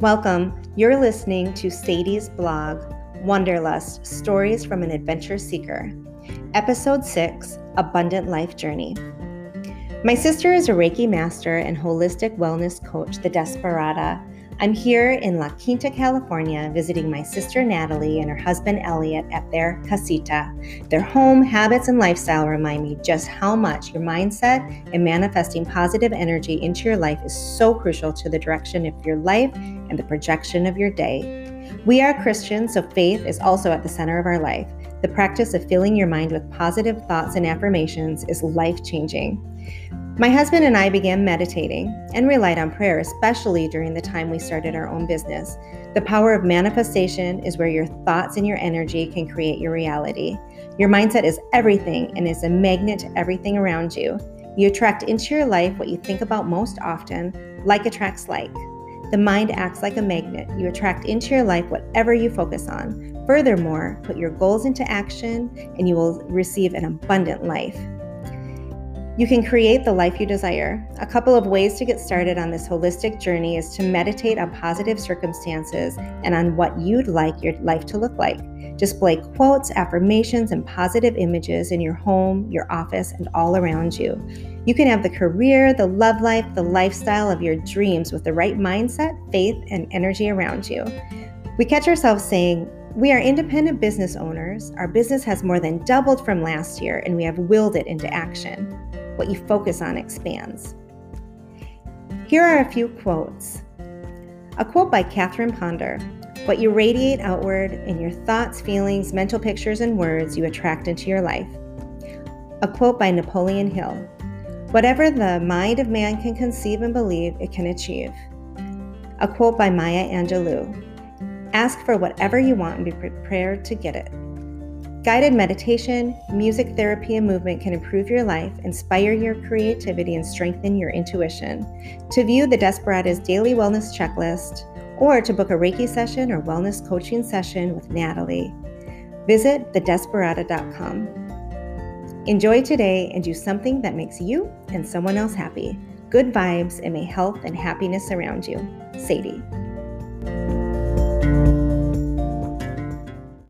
Welcome. You're listening to Sadie's blog, Wanderlust Stories from an Adventure Seeker, Episode 6 Abundant Life Journey. My sister is a Reiki master and holistic wellness coach, the Desperada, I'm here in La Quinta, California, visiting my sister Natalie and her husband Elliot at their casita. Their home, habits, and lifestyle remind me just how much your mindset and manifesting positive energy into your life is so crucial to the direction of your life and the projection of your day. We are Christians, so faith is also at the center of our life. The practice of filling your mind with positive thoughts and affirmations is life changing. My husband and I began meditating and relied on prayer, especially during the time we started our own business. The power of manifestation is where your thoughts and your energy can create your reality. Your mindset is everything and is a magnet to everything around you. You attract into your life what you think about most often, like attracts like. The mind acts like a magnet. You attract into your life whatever you focus on. Furthermore, put your goals into action and you will receive an abundant life. You can create the life you desire. A couple of ways to get started on this holistic journey is to meditate on positive circumstances and on what you'd like your life to look like. Display quotes, affirmations, and positive images in your home, your office, and all around you. You can have the career, the love life, the lifestyle of your dreams with the right mindset, faith, and energy around you. We catch ourselves saying, we are independent business owners. Our business has more than doubled from last year, and we have willed it into action. What you focus on expands. Here are a few quotes. A quote by Catherine Ponder What you radiate outward in your thoughts, feelings, mental pictures, and words you attract into your life. A quote by Napoleon Hill Whatever the mind of man can conceive and believe, it can achieve. A quote by Maya Angelou Ask for whatever you want and be prepared to get it. Guided meditation, music therapy, and movement can improve your life, inspire your creativity, and strengthen your intuition. To view the Desperada's daily wellness checklist, or to book a Reiki session or wellness coaching session with Natalie, visit thedesperada.com. Enjoy today and do something that makes you and someone else happy. Good vibes and may health and happiness surround you. Sadie.